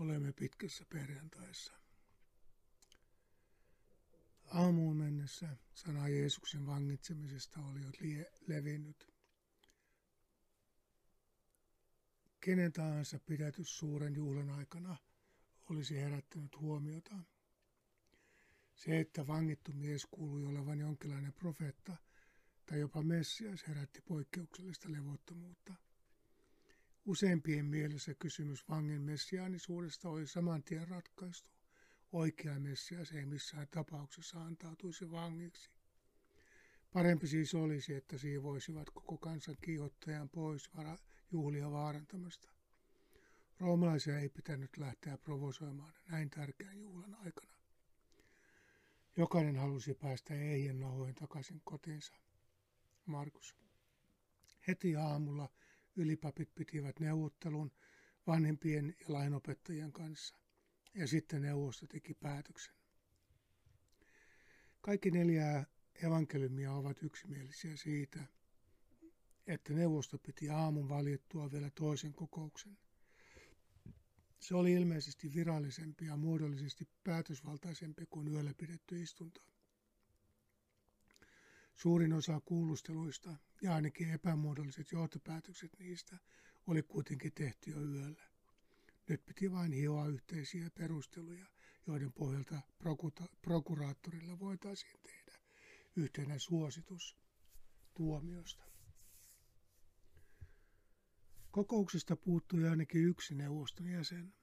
Olemme pitkässä perjantaissa. Aamuun mennessä sana Jeesuksen vangitsemisesta oli jo levinnyt. Kenen tahansa pidätys suuren juhlan aikana olisi herättänyt huomiota. Se, että vangittu mies kuului olevan jonkinlainen profeetta tai jopa Messias herätti poikkeuksellista levottomuutta. Useimpien mielessä kysymys vangin messiaanisuudesta oli saman tien ratkaistu. Oikea Messias ei missään tapauksessa antautuisi vangiksi. Parempi siis olisi, että siivoisivat koko kansan kiihottajan pois juhlia vaarantamasta. Roomalaisia ei pitänyt lähteä provosoimaan näin tärkeän juhlan aikana. Jokainen halusi päästä ehjen nahoin takaisin kotiinsa. Markus. Heti aamulla ylipapit pitivät neuvottelun vanhempien ja lainopettajien kanssa, ja sitten neuvosto teki päätöksen. Kaikki neljä evankeliumia ovat yksimielisiä siitä, että neuvosto piti aamun valjettua vielä toisen kokouksen. Se oli ilmeisesti virallisempi ja muodollisesti päätösvaltaisempi kuin yöllä pidetty istunto. Suurin osa kuulusteluista ja ainakin epämuodolliset johtopäätökset niistä oli kuitenkin tehty jo yöllä. Nyt piti vain hioa yhteisiä perusteluja, joiden pohjalta prokuraattorilla voitaisiin tehdä yhtenä suositus tuomiosta. Kokouksesta puuttui ainakin yksi neuvoston jäsen.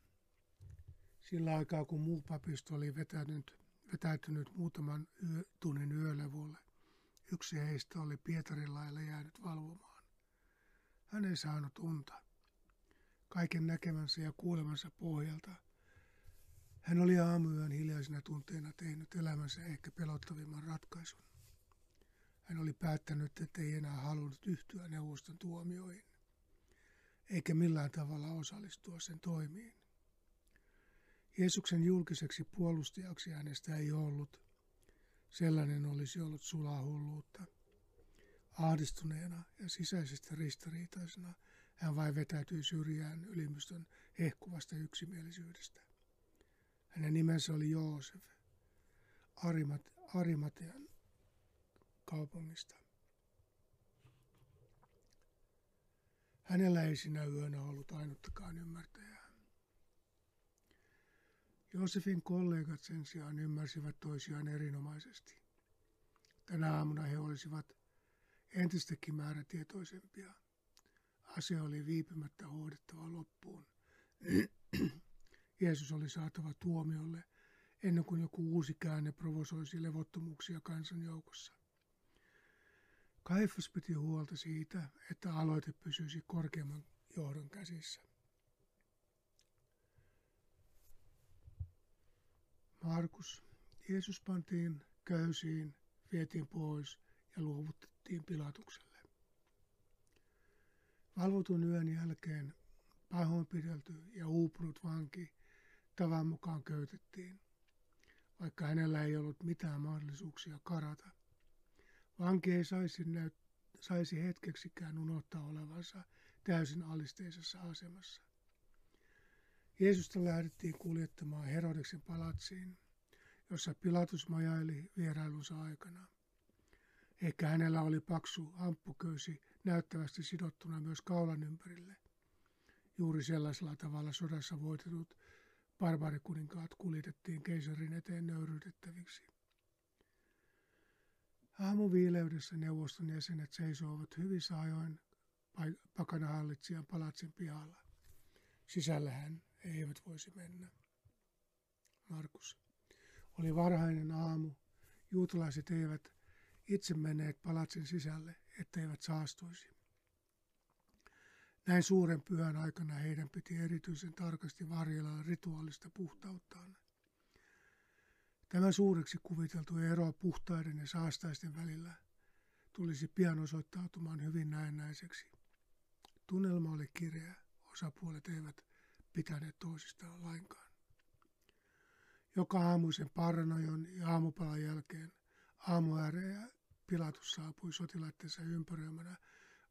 Sillä aikaa kun muu papisto oli vetänyt, vetäytynyt muutaman yö, tunnin yölevolle, yksi heistä oli Pietarin lailla jäänyt valvomaan. Hän ei saanut unta. Kaiken näkemänsä ja kuulemansa pohjalta hän oli aamuyön hiljaisina tunteina tehnyt elämänsä ehkä pelottavimman ratkaisun. Hän oli päättänyt, että ei enää halunnut yhtyä neuvoston tuomioihin, eikä millään tavalla osallistua sen toimiin. Jeesuksen julkiseksi puolustajaksi hänestä ei ollut. Sellainen olisi ollut sulaa hulluutta. Ahdistuneena ja sisäisesti ristiriitaisena hän vain vetäytyi syrjään ylimystön hehkuvasta yksimielisyydestä. Hänen nimensä oli Joosef, Arimat, Arimatean kaupungista. Hänellä ei sinä yönä ollut ainuttakaan ymmärtäjää. Joosefin kollegat sen sijaan ymmärsivät toisiaan erinomaisesti. Tänä aamuna he olisivat entistäkin määrätietoisempia. Asia oli viipymättä hoidettava loppuun. Jeesus oli saatava tuomiolle ennen kuin joku uusi käänne provosoisi levottomuuksia kansan joukossa. Kaifas piti huolta siitä, että aloite pysyisi korkeamman johdon käsissä. Markus. Jeesus pantiin köysiin, vietiin pois ja luovutettiin pilatukselle. Valvotun yön jälkeen pahoinpidelty ja uupunut vanki tavan mukaan köytettiin, vaikka hänellä ei ollut mitään mahdollisuuksia karata. Vanki ei saisi, näyt- saisi hetkeksikään unohtaa olevansa täysin alisteisessa asemassa. Jeesusta lähdettiin kuljettamaan Herodeksen palatsiin, jossa Pilatus majaili vierailunsa aikana. Ehkä hänellä oli paksu hamppuköysi näyttävästi sidottuna myös kaulan ympärille. Juuri sellaisella tavalla sodassa voitetut barbarikuninkaat kuljetettiin keisarin eteen nöyryytettäviksi. Aamuviileydessä neuvoston jäsenet seisoivat hyvissä ajoin pakanahallitsijan palatsin pihalla. Sisällähän eivät voisi mennä. Markus. Oli varhainen aamu. Juutalaiset eivät itse menneet palatsin sisälle, etteivät saastuisi. Näin suuren pyhän aikana heidän piti erityisen tarkasti varjella rituaalista puhtauttaan. Tämä suureksi kuviteltu ero puhtaiden ja saastaisten välillä tulisi pian osoittautumaan hyvin näennäiseksi. Tunnelma oli kireä, osapuolet eivät pitäneet toisistaan lainkaan. Joka aamuisen paranojon ja aamupalan jälkeen aamuääreä Pilatus saapui sotilaittensa ympäröimänä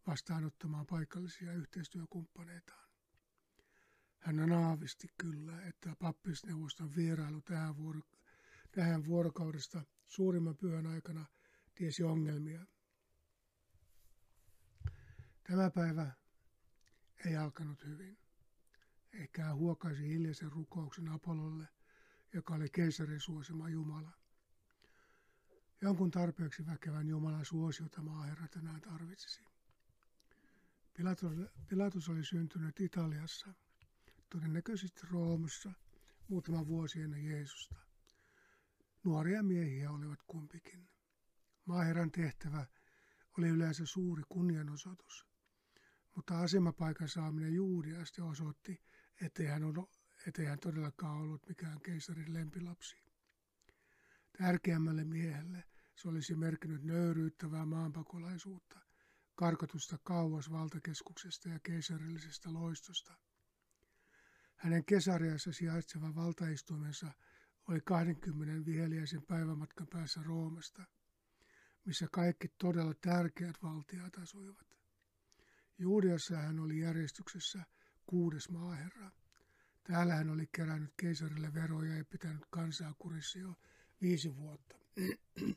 vastaanottamaan paikallisia yhteistyökumppaneitaan. Hän aavisti kyllä, että pappisneuvoston vierailu tähän, vuoro- tähän vuorokaudesta suurimman pyhän aikana tiesi ongelmia. Tämä päivä ei alkanut hyvin. Ehkä hän huokaisi hiljaisen rukouksen Apollolle, joka oli keisarin suosima Jumala. Jonkun tarpeeksi väkevän Jumalan suosiota maaherra tänään tarvitsisi. Pilatus, Pilatus oli syntynyt Italiassa, todennäköisesti Roomassa, muutama vuosi ennen Jeesusta. Nuoria miehiä olivat kumpikin. Maaherran tehtävä oli yleensä suuri kunnianosoitus, mutta asemapaikan saaminen Juudiasta osoitti, ettei hän, ollut, ettei hän todellakaan ollut mikään keisarin lempilapsi. Tärkeämmälle miehelle se olisi merkinnyt nöyryyttävää maanpakolaisuutta, karkotusta kauas valtakeskuksesta ja keisarillisesta loistosta. Hänen kesariassa sijaitseva valtaistuimensa oli 20 viheliäisen päivämatkan päässä Roomasta, missä kaikki todella tärkeät valtiat asuivat. Juudiassa hän oli järjestyksessä kuudes maaherra. Täällä hän oli kerännyt keisarille veroja ja pitänyt kansaa kurissa jo viisi vuotta.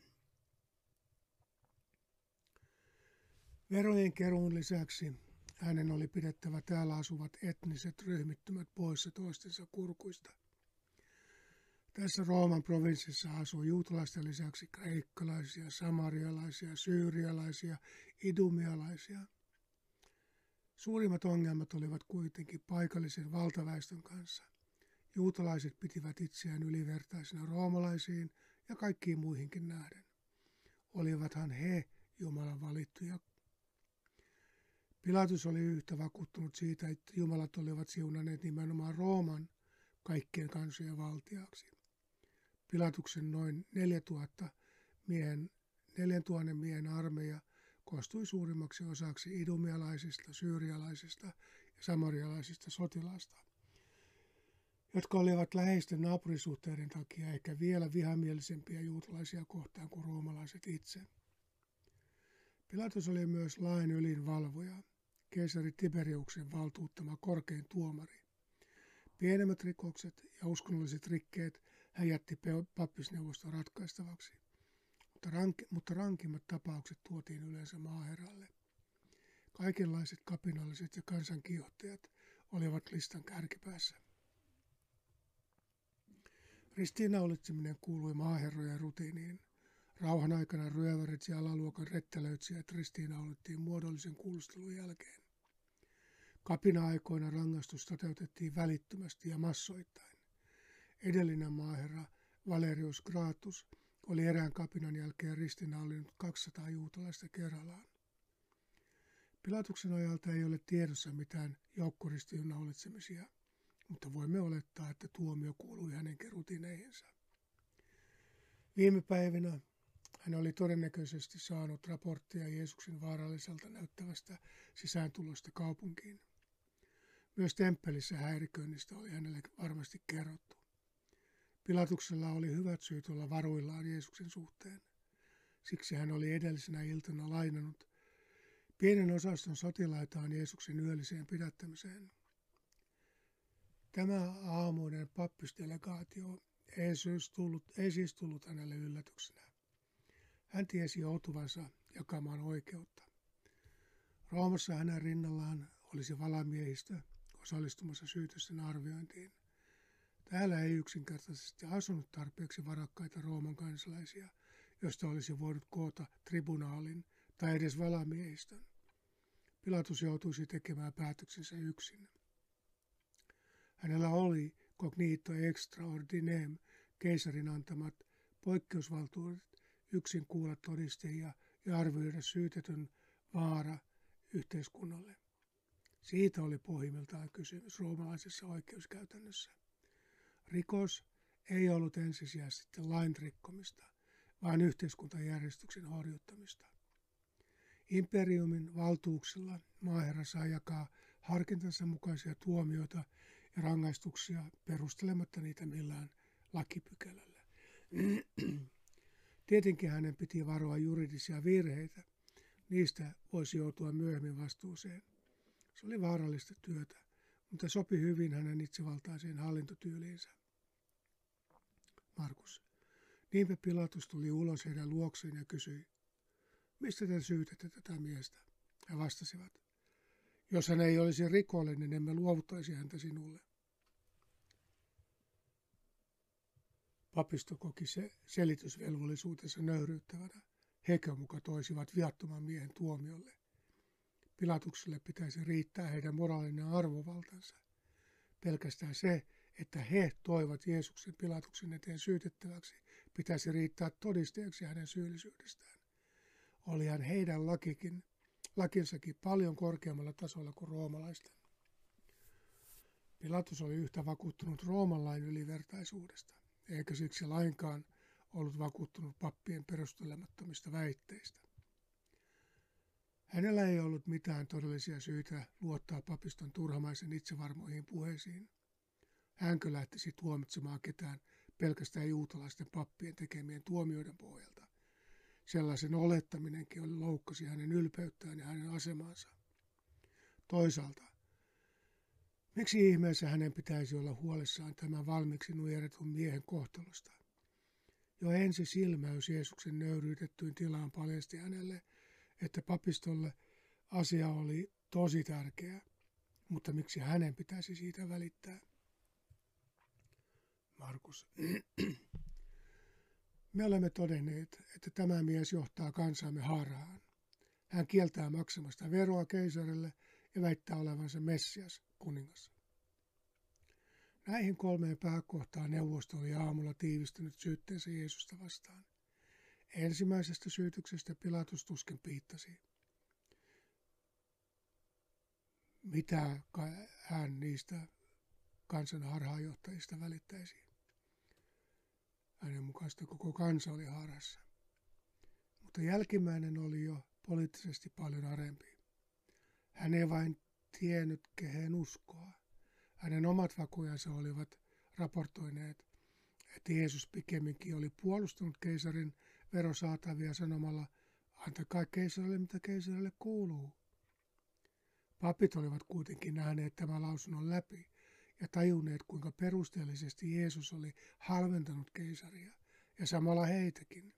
Verojen keruun lisäksi hänen oli pidettävä täällä asuvat etniset ryhmittymät poissa toistensa kurkuista. Tässä Rooman provinssissa asui juutalaisten lisäksi kreikkalaisia, samarialaisia, syyrialaisia, idumialaisia. Suurimmat ongelmat olivat kuitenkin paikallisen valtaväestön kanssa. Juutalaiset pitivät itseään ylivertaisina roomalaisiin ja kaikkiin muihinkin nähden. Olivathan he Jumalan valittuja Pilatus oli yhtä vakuuttunut siitä, että jumalat olivat siunanneet nimenomaan Rooman kaikkien kansojen valtiaksi. Pilatuksen noin 4000 miehen, 4000 miehen armeija koostui suurimmaksi osaksi idumialaisista, syyrialaisista ja samarialaisista sotilaista, jotka olivat läheisten naapurisuhteiden takia ehkä vielä vihamielisempiä juutalaisia kohtaan kuin roomalaiset itse. Pilatus oli myös lain ylin valvoja, keisari Tiberiuksen valtuuttama korkein tuomari. Pienemmät rikokset ja uskonnolliset rikkeet hän jätti pappisneuvoston ratkaistavaksi, mutta, rank- mutta rankimmat tapaukset tuotiin yleensä maaherralle. Kaikenlaiset kapinalliset ja kansankiihottajat olivat listan kärkipäässä. Ristiinnaulitseminen kuului maaherrojen rutiiniin. Rauhan aikana ryövärit ja alaluokan rettelöitsijät ristiinnaulittiin muodollisen kuulustelun jälkeen. Kapina-aikoina rangaistus toteutettiin välittömästi ja massoittain. Edellinen maaherra Valerius Gratus oli erään kapinan jälkeen ristinnaulinut 200 juutalaista kerrallaan. Pilatuksen ajalta ei ole tiedossa mitään joukkoristinnaulitsemisia, mutta voimme olettaa, että tuomio kuului hänenkin rutineihinsa. Viime päivinä hän oli todennäköisesti saanut raporttia Jeesuksen vaaralliselta näyttävästä sisääntulosta kaupunkiin. Myös temppelissä häiriköinnistä oli hänelle varmasti kerrottu. Pilatuksella oli hyvät syyt olla varuillaan Jeesuksen suhteen. Siksi hän oli edellisenä iltana lainannut pienen osaston sotilaitaan Jeesuksen yölliseen pidättämiseen. Tämä aamuinen pappisdelegaatio ei siis tullut, ei siis tullut hänelle yllätyksenä. Hän tiesi joutuvansa jakamaan oikeutta. Roomassa hänen rinnallaan olisi valamiehistö osallistumassa syytösten arviointiin. Täällä ei yksinkertaisesti asunut tarpeeksi varakkaita Rooman kansalaisia, joista olisi voinut koota tribunaalin tai edes valamiehistön. Pilatus joutuisi tekemään päätöksensä yksin. Hänellä oli cognito extraordinem keisarin antamat poikkeusvaltuudet yksin kuulla todistajia ja arvioida syytetyn vaara yhteiskunnalle. Siitä oli pohjimmiltaan kysymys roomalaisessa oikeuskäytännössä. Rikos ei ollut ensisijaisesti lain rikkomista, vaan yhteiskuntajärjestyksen horjuttamista. Imperiumin valtuuksilla maaherra saa jakaa harkintansa mukaisia tuomioita ja rangaistuksia perustelematta niitä millään lakipykälällä. Tietenkin hänen piti varoa juridisia virheitä. Niistä voisi joutua myöhemmin vastuuseen. Se oli vaarallista työtä, mutta sopi hyvin hänen itsevaltaiseen hallintotyyliinsä. Markus. Niinpä Pilatus tuli ulos heidän luokseen ja kysyi, mistä te syytätte tätä miestä? He vastasivat, jos hän ei olisi rikollinen, emme luovuttaisi häntä sinulle. Papisto koki se selitysvelvollisuutensa nöyryyttävänä. Hekö muka toisivat viattoman miehen tuomiolle. Pilatukselle pitäisi riittää heidän moraalinen arvovaltansa. Pelkästään se, että he toivat Jeesuksen Pilatuksen eteen syytettäväksi, pitäisi riittää todisteeksi hänen syyllisyydestään. Olihan heidän lakikin, lakinsakin paljon korkeammalla tasolla kuin roomalaisten. Pilatus oli yhtä vakuuttunut Rooman lain ylivertaisuudesta, eikä siksi lainkaan ollut vakuuttunut pappien perustelemattomista väitteistä. Hänellä ei ollut mitään todellisia syitä luottaa papiston turhamaisen itsevarmoihin puheisiin. Hänkö lähtisi tuomitsemaan ketään pelkästään juutalaisten pappien tekemien tuomioiden pohjalta? Sellaisen olettaminenkin oli loukkasi hänen ylpeyttään ja hänen asemansa. Toisaalta, miksi ihmeessä hänen pitäisi olla huolissaan tämän valmiiksi nujeretun miehen kohtalosta? Jo ensi silmäys Jeesuksen nöyryytettyyn tilaan paljasti hänelle, että papistolle asia oli tosi tärkeä, mutta miksi hänen pitäisi siitä välittää? Markus. Me olemme todenneet, että tämä mies johtaa kansaamme harhaan. Hän kieltää maksamasta veroa keisarille ja väittää olevansa Messias, kuningas. Näihin kolmeen pääkohtaan neuvosto oli aamulla tiivistynyt syytteensä Jeesusta vastaan. Ensimmäisestä syytyksestä Pilatus tuskin piittasi. Mitä hän niistä kansan harhaanjohtajista välittäisi? Hänen mukaista koko kansa oli harhassa. Mutta jälkimmäinen oli jo poliittisesti paljon arempi. Hän ei vain tiennyt, kehen uskoa. Hänen omat vakujansa olivat raportoineet, että Jeesus pikemminkin oli puolustanut keisarin verosaatavia sanomalla, antakaa keisarille mitä keisarille kuuluu. Papit olivat kuitenkin nähneet tämän lausunnon läpi ja tajunneet, kuinka perusteellisesti Jeesus oli halventanut keisaria ja samalla heitäkin.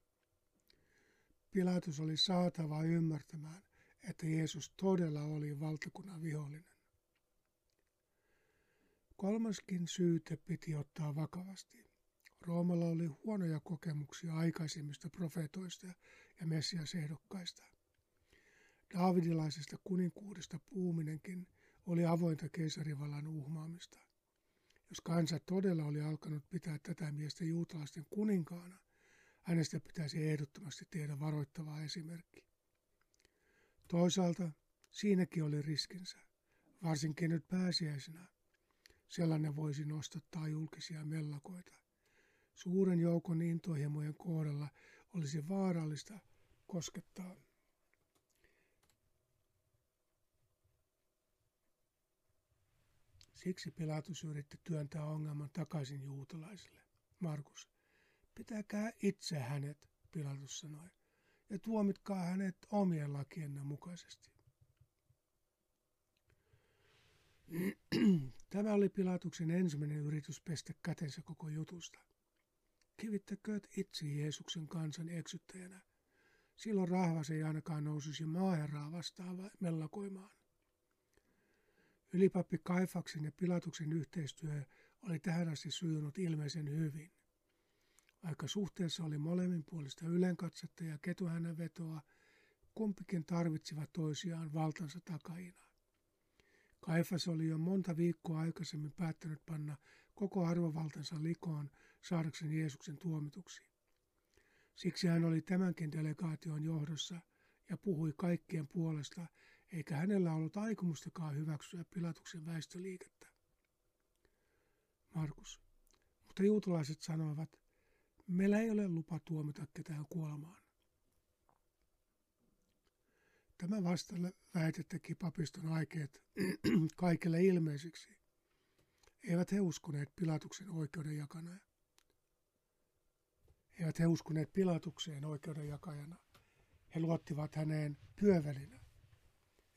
Pilatus oli saatava ymmärtämään, että Jeesus todella oli valtakunnan vihollinen. Kolmaskin syyte piti ottaa vakavasti. Roomalla oli huonoja kokemuksia aikaisemmista profeetoista ja messiasehdokkaista. Daavidilaisesta kuninkuudesta puuminenkin oli avointa keisarivallan uhmaamista. Jos kansa todella oli alkanut pitää tätä miestä juutalaisten kuninkaana, hänestä pitäisi ehdottomasti tehdä varoittava esimerkki. Toisaalta siinäkin oli riskinsä, varsinkin nyt pääsiäisenä. Sellainen voisi nostattaa julkisia mellakoita. Suuren joukon intohimojen kohdalla olisi vaarallista koskettaa Siksi Pilatus yritti työntää ongelman takaisin juutalaisille. Markus, pitäkää itse hänet, Pilatus sanoi, ja tuomitkaa hänet omien lakienne mukaisesti. Tämä oli Pilatuksen ensimmäinen yritys pestä kätensä koko jutusta. Kivittäkööt itse Jeesuksen kansan eksyttäjänä. Silloin rahvas ei ainakaan nousisi maaherraa vastaan mellakoimaan. Ylipappi Kaifaksen ja Pilatuksen yhteistyö oli tähän asti sujunut ilmeisen hyvin. Vaikka suhteessa oli molemminpuolista ylenkatsetta ja ketuhännän vetoa, kumpikin tarvitsivat toisiaan valtansa takajina. Kaifas oli jo monta viikkoa aikaisemmin päättänyt panna koko arvovaltansa likoon saadakseen Jeesuksen tuomituksi. Siksi hän oli tämänkin delegaation johdossa ja puhui kaikkien puolesta, eikä hänellä ollut aikomustakaan hyväksyä Pilatuksen väistöliikettä. Markus. Mutta juutalaiset sanoivat, meillä ei ole lupa tuomita ketään kuolemaan. Tämä vasta väite teki papiston aikeet kaikille ilmeisiksi. Eivät he uskoneet Pilatuksen oikeuden jakana. Eivät he uskoneet Pilatukseen oikeuden jakajana. He luottivat häneen pyövelinä.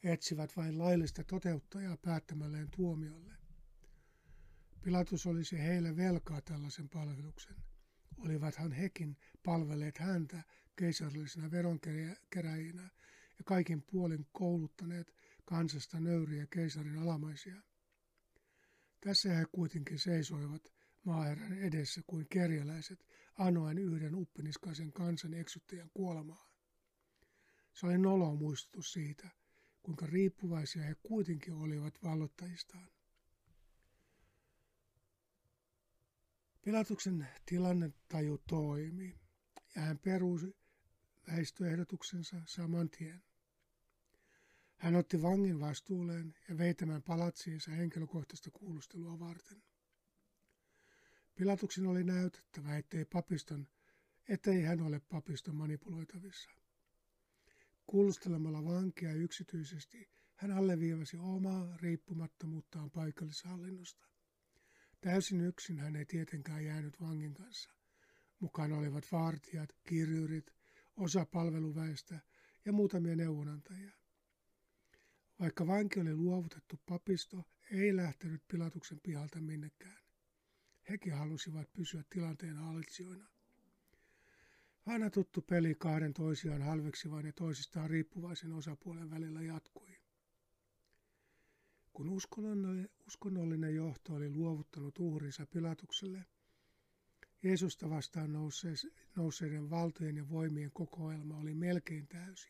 Etsivät vain laillista toteuttajaa päättämälleen tuomiolle. Pilatus olisi heille velkaa tällaisen palveluksen. Olivathan hekin palvelleet häntä keisarillisena veronkeräjinä ja kaikin puolin kouluttaneet kansasta nöyriä keisarin alamaisia. Tässä he kuitenkin seisoivat maaherran edessä kuin kerjäläiset anoen yhden uppiniskaisen kansan eksyttäjän kuolemaa. Se oli nolo muistutus siitä, kuinka riippuvaisia he kuitenkin olivat vallottajistaan. Pilatuksen tilannetaju toimi ja hän perusi väistöehdotuksensa saman tien. Hän otti vangin vastuulleen ja vei tämän palatsiinsa henkilökohtaista kuulustelua varten. Pilatuksen oli näytettävä, ettei, papiston, ettei hän ole papiston manipuloitavissa. Kuulustelemalla vankia yksityisesti hän alleviivasi omaa riippumattomuuttaan paikallishallinnosta. Täysin yksin hän ei tietenkään jäänyt vangin kanssa. Mukaan olivat vartijat, kirjurit, osa palveluväestä ja muutamia neuvonantajia. Vaikka vanki oli luovutettu, papisto ei lähtenyt Pilatuksen pihalta minnekään. Hekin halusivat pysyä tilanteen hallitsijoina. Aina tuttu peli kahden toisiaan halveksivan ja toisistaan riippuvaisen osapuolen välillä jatkui. Kun uskonnollinen, johto oli luovuttanut uhrinsa Pilatukselle, Jeesusta vastaan nousseiden valtojen ja voimien kokoelma oli melkein täysi.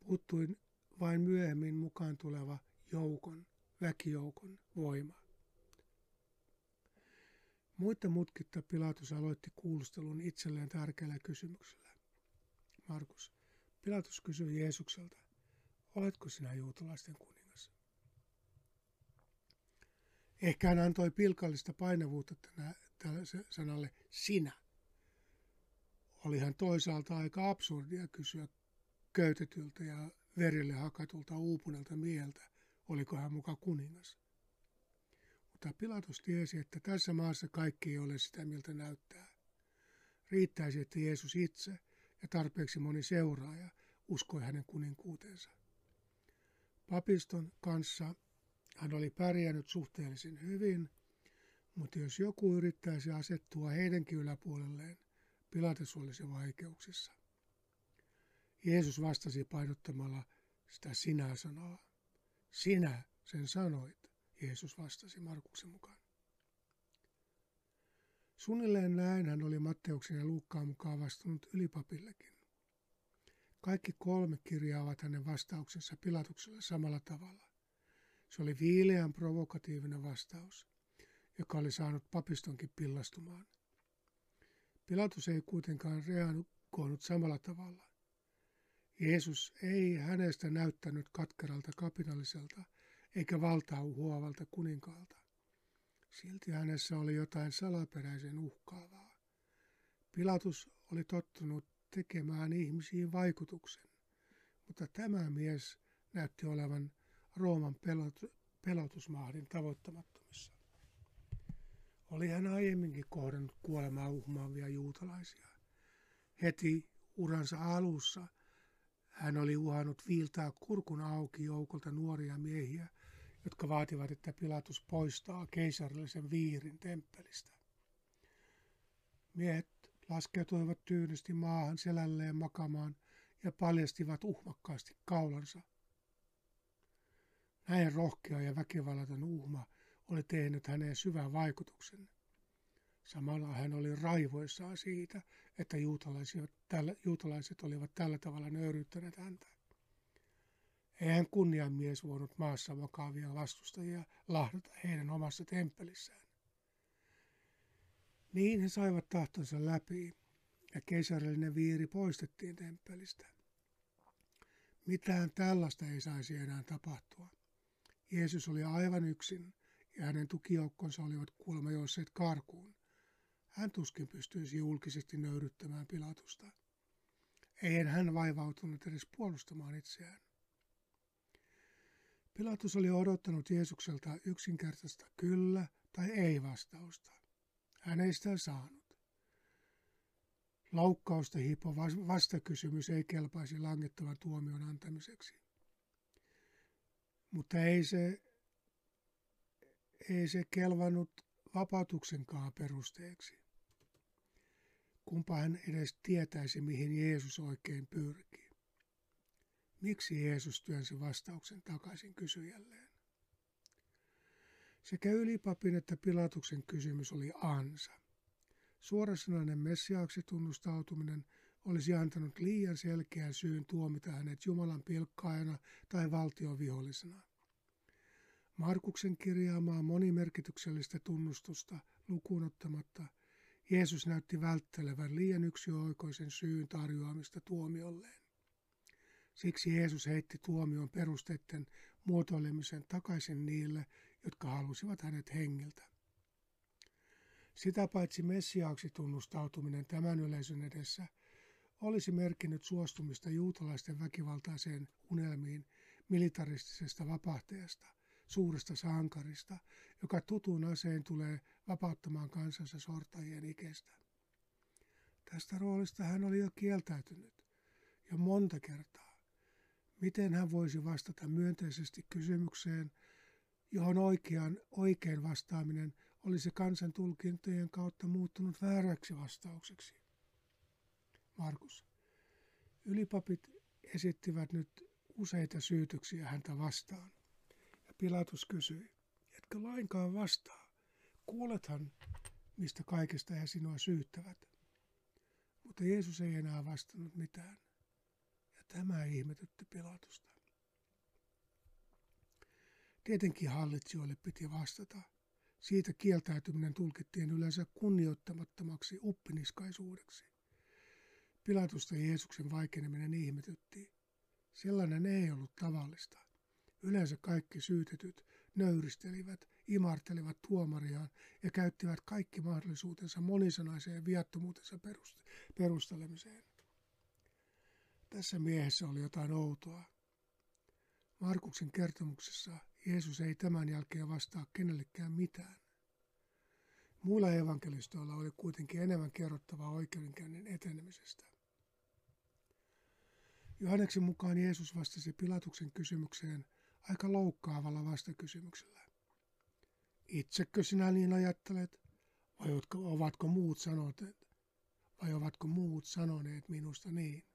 Puuttui vain myöhemmin mukaan tuleva joukon, väkijoukon voima. Muita mutkitta Pilatus aloitti kuulustelun itselleen tärkeällä kysymyksellä. Markus, Pilatus kysyi Jeesukselta, oletko sinä juutalaisten kuningas? Ehkä hän antoi pilkallista painavuutta tälle sanalle sinä. Olihan toisaalta aika absurdia kysyä köytetyltä ja verille hakatulta uupuneelta mieltä, oliko hän muka kuningas. Mutta Pilatus tiesi, että tässä maassa kaikki ei ole sitä, miltä näyttää. Riittäisi, että Jeesus itse ja tarpeeksi moni seuraaja uskoi hänen kuninkuutensa. Papiston kanssa hän oli pärjännyt suhteellisen hyvin, mutta jos joku yrittäisi asettua heidänkin yläpuolelleen, Pilatus olisi vaikeuksissa. Jeesus vastasi painottamalla sitä sinä-sanaa. Sinä sen sanoit. Jeesus vastasi Markuksen mukaan. Suunnilleen näin hän oli Matteuksen ja Luukkaan mukaan vastannut ylipapillekin. Kaikki kolme kirjaavat hänen vastauksensa Pilatukselle samalla tavalla. Se oli viileän provokatiivinen vastaus, joka oli saanut papistonkin pillastumaan. Pilatus ei kuitenkaan reagoinut samalla tavalla. Jeesus ei hänestä näyttänyt katkeralta kapinalliselta – eikä valtaa huovalta kuninkaalta. Silti hänessä oli jotain salaperäisen uhkaavaa. Pilatus oli tottunut tekemään ihmisiin vaikutuksen, mutta tämä mies näytti olevan Rooman pelot, pelotusmahdin tavoittamattomissa. Oli hän aiemminkin kohdannut kuolemaa uhmaavia juutalaisia. Heti uransa alussa hän oli uhannut viiltää kurkun auki joukolta nuoria miehiä, jotka vaativat, että Pilatus poistaa keisarillisen viirin temppelistä. Miehet laskeutuivat tyynysti maahan selälleen makamaan ja paljastivat uhmakkaasti kaulansa. Näin rohkea ja väkivallaton uhma oli tehnyt häneen syvän vaikutuksen. Samalla hän oli raivoissaan siitä, että juutalaiset, juutalaiset olivat tällä tavalla nöyryyttäneet häntä. Eihän kunnianmies voinut maassa vakavia vastustajia lahdata heidän omassa temppelissään. Niin he saivat tahtonsa läpi ja keisarillinen viiri poistettiin temppelistä. Mitään tällaista ei saisi enää tapahtua. Jeesus oli aivan yksin ja hänen tukijoukkonsa olivat kuulemma joisseet karkuun. Hän tuskin pystyisi julkisesti nöyryttämään Pilatusta. Ei hän vaivautunut edes puolustamaan itseään. Pilatus oli odottanut Jeesukselta yksinkertaista kyllä tai ei vastausta. Hän ei sitä saanut. Laukkausta hiipo vastakysymys ei kelpaisi langettavan tuomion antamiseksi. Mutta ei se, ei se kelvannut vapautuksenkaan perusteeksi. Kumpa hän edes tietäisi, mihin Jeesus oikein pyrkii. Miksi Jeesus työnsi vastauksen takaisin kysyjälleen? Sekä ylipapin että Pilatuksen kysymys oli ansa. Suorasanainen messiaaksi tunnustautuminen olisi antanut liian selkeän syyn tuomita hänet Jumalan pilkkaajana tai valtion vihollisena. Markuksen kirjaamaa monimerkityksellistä tunnustusta lukuun ottamatta Jeesus näytti välttelevän liian yksioikoisen syyn tarjoamista tuomiolleen. Siksi Jeesus heitti tuomion perusteiden muotoilemisen takaisin niille, jotka halusivat hänet hengiltä. Sitä paitsi messiaaksi tunnustautuminen tämän yleisön edessä olisi merkinnyt suostumista juutalaisten väkivaltaiseen unelmiin militaristisesta vapahtajasta, suuresta sankarista, joka tutun aseen tulee vapauttamaan kansansa sortajien ikestä. Tästä roolista hän oli jo kieltäytynyt, jo monta kertaa. Miten hän voisi vastata myönteisesti kysymykseen, johon oikean, oikein vastaaminen olisi kansan tulkintojen kautta muuttunut vääräksi vastaukseksi? Markus. Ylipapit esittivät nyt useita syytöksiä häntä vastaan. Ja Pilatus kysyi, etkö lainkaan vastaa? Kuulethan, mistä kaikesta he sinua syyttävät. Mutta Jeesus ei enää vastannut mitään. Tämä ihmetytti Pilatusta. Tietenkin hallitsijoille piti vastata. Siitä kieltäytyminen tulkittiin yleensä kunnioittamattomaksi uppiniskaisuudeksi. Pilatusta Jeesuksen vaikeneminen ihmetytti. Sellainen ei ollut tavallista. Yleensä kaikki syytetyt nöyristelivät, imartelivat tuomariaan ja käyttivät kaikki mahdollisuutensa monisanaiseen viattomuutensa perustelemiseen. Tässä miehessä oli jotain outoa. Markuksen kertomuksessa Jeesus ei tämän jälkeen vastaa kenellekään mitään. Muilla evankelistoilla oli kuitenkin enemmän kerrottavaa oikeudenkäynnin etenemisestä. Johanneksen mukaan Jeesus vastasi Pilatuksen kysymykseen aika loukkaavalla vastakysymyksellä. Itsekö sinä niin ajattelet, vai ovatko muut sanoneet, vai ovatko muut sanoneet minusta niin?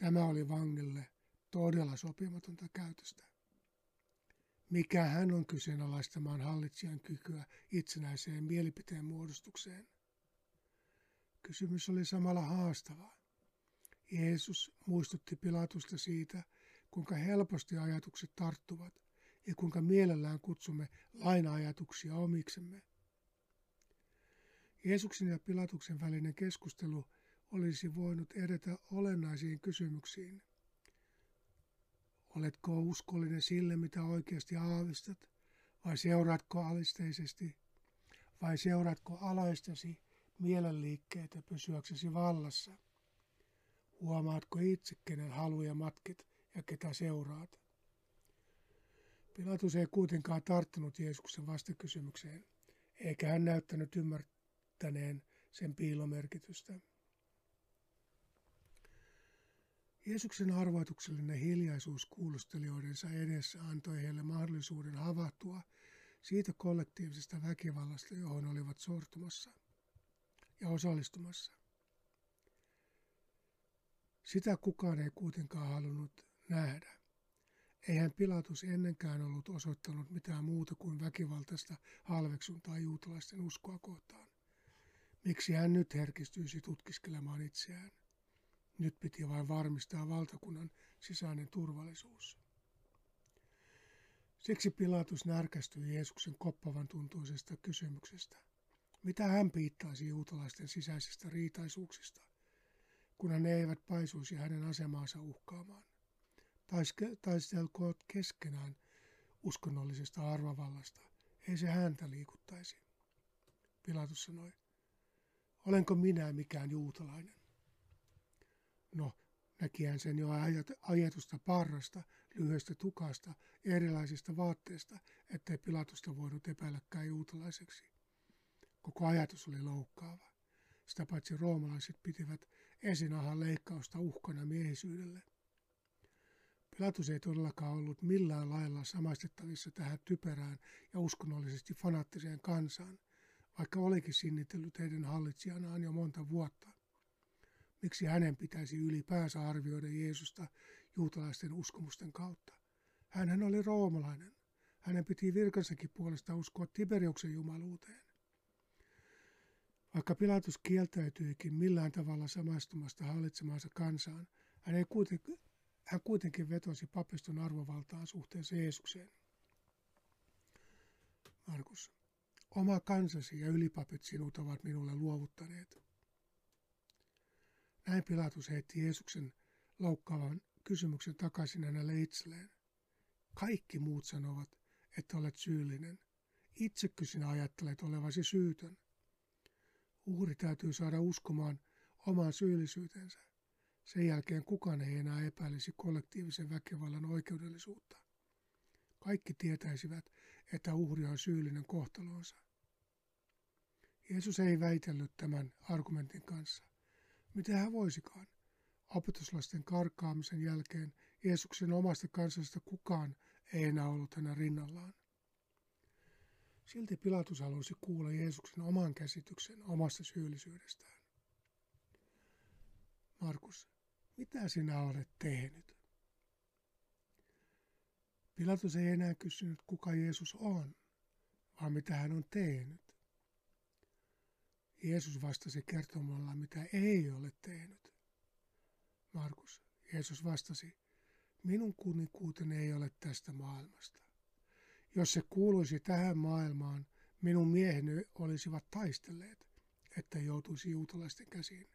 Tämä oli vangille todella sopimatonta käytöstä. Mikä hän on kyseenalaistamaan hallitsijan kykyä itsenäiseen mielipiteen muodostukseen? Kysymys oli samalla haastava. Jeesus muistutti Pilatusta siitä, kuinka helposti ajatukset tarttuvat ja kuinka mielellään kutsumme laina-ajatuksia omiksemme. Jeesuksen ja Pilatuksen välinen keskustelu olisi voinut edetä olennaisiin kysymyksiin. Oletko uskollinen sille, mitä oikeasti aavistat, vai seuraatko alisteisesti, vai seuraatko alaistesi mielenliikkeitä pysyäksesi vallassa? Huomaatko itse, kenen haluja matkit ja ketä seuraat? Pilatus ei kuitenkaan tarttunut Jeesuksen vastakysymykseen, eikä hän näyttänyt ymmärtäneen sen piilomerkitystä. Jeesuksen arvoituksellinen hiljaisuus kuulustelijoidensa edessä antoi heille mahdollisuuden havahtua siitä kollektiivisesta väkivallasta, johon olivat sortumassa ja osallistumassa. Sitä kukaan ei kuitenkaan halunnut nähdä. Eihän Pilatus ennenkään ollut osoittanut mitään muuta kuin väkivaltaista halveksuntaa juutalaisten uskoa kohtaan. Miksi hän nyt herkistyisi tutkiskelemaan itseään? Nyt piti vain varmistaa valtakunnan sisäinen turvallisuus. Siksi Pilatus närkästyi Jeesuksen koppavan tuntuisesta kysymyksestä. Mitä hän piittaisi juutalaisten sisäisistä riitaisuuksista, kunhan ne eivät paisuisi hänen asemaansa uhkaamaan? Taistelkoot keskenään uskonnollisesta arvovallasta, ei se häntä liikuttaisi. Pilatus sanoi, olenko minä mikään juutalainen? No, näkihän sen jo ajetusta parrasta, lyhyestä tukasta ja erilaisista vaatteista, ettei Pilatusta voinut epäilläkään juutalaiseksi. Koko ajatus oli loukkaava. Sitä paitsi roomalaiset pitivät esinahan leikkausta uhkana miehisyydelle. Pilatus ei todellakaan ollut millään lailla samaistettavissa tähän typerään ja uskonnollisesti fanaattiseen kansaan, vaikka olikin sinnitellyt heidän hallitsijanaan jo monta vuotta. Miksi hänen pitäisi ylipäänsä arvioida Jeesusta juutalaisten uskomusten kautta? Hänhän oli roomalainen. Hänen piti virkansakin puolesta uskoa Tiberiuksen jumaluuteen. Vaikka Pilatus kieltäytyikin millään tavalla samaistumasta hallitsemaansa kansaan, hän, ei kuitenkin, hän kuitenkin vetosi papiston arvovaltaan suhteessa Jeesukseen. Markus, oma kansasi ja ylipapit sinut ovat minulle luovuttaneet. Näin Pilatus heitti Jeesuksen loukkaavan kysymyksen takaisin hänelle itselleen. Kaikki muut sanovat, että olet syyllinen. Itsekö sinä ajattelet olevasi syytön? Uhri täytyy saada uskomaan omaan syyllisyytensä. Sen jälkeen kukaan ei enää epäilisi kollektiivisen väkivallan oikeudellisuutta. Kaikki tietäisivät, että uhri on syyllinen kohtalonsa. Jeesus ei väitellyt tämän argumentin kanssa. Mitä hän voisikaan? Opetuslasten karkaamisen jälkeen Jeesuksen omasta kansasta kukaan ei enää ollut hänen rinnallaan. Silti Pilatus halusi kuulla Jeesuksen oman käsityksen omasta syyllisyydestään. Markus, mitä sinä olet tehnyt? Pilatus ei enää kysynyt, kuka Jeesus on, vaan mitä hän on tehnyt. Jeesus vastasi kertomalla, mitä ei ole tehnyt. Markus, Jeesus vastasi, minun kuninkuuteni ei ole tästä maailmasta. Jos se kuuluisi tähän maailmaan, minun mieheni olisivat taistelleet, että joutuisi juutalaisten käsiin.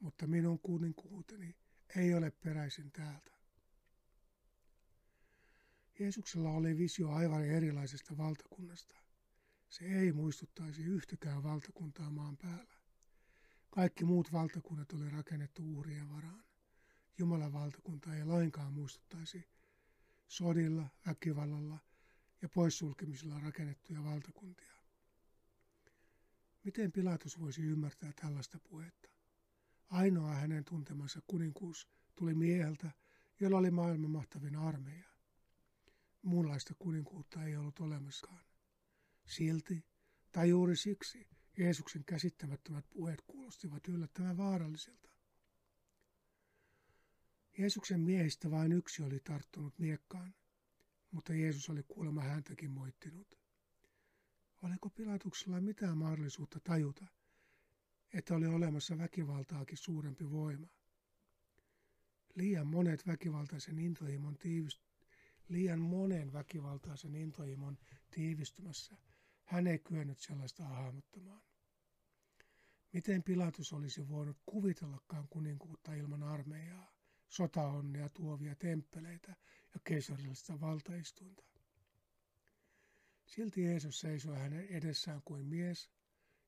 Mutta minun kuninkuuteni ei ole peräisin täältä. Jeesuksella oli visio aivan erilaisesta valtakunnasta. Se ei muistuttaisi yhtäkään valtakuntaa maan päällä. Kaikki muut valtakunnat oli rakennettu uhrien varaan. Jumalan valtakunta ei lainkaan muistuttaisi sodilla, väkivallalla ja poissulkemisilla rakennettuja valtakuntia. Miten Pilatus voisi ymmärtää tällaista puhetta? Ainoa hänen tuntemansa kuninkuus tuli mieheltä, jolla oli maailman mahtavin armeija. Muunlaista kuninkuutta ei ollut olemassakaan. Silti, tai juuri siksi, Jeesuksen käsittämättömät puheet kuulostivat yllättävän vaarallisilta. Jeesuksen miehistä vain yksi oli tarttunut miekkaan, mutta Jeesus oli kuulemma häntäkin moittinut. Oliko Pilatuksella mitään mahdollisuutta tajuta, että oli olemassa väkivaltaakin suurempi voima? Liian monet väkivaltaisen intohimon tiivist- liian monen väkivaltaisen intohimon tiivistymässä hän ei kyennyt sellaista hahmottamaan. Miten Pilatus olisi voinut kuvitellakaan kuninkuutta ilman armeijaa? sotaonnea tuovia temppeleitä ja keisarillista valtaistuinta. Silti Jeesus seisoi hänen edessään kuin mies,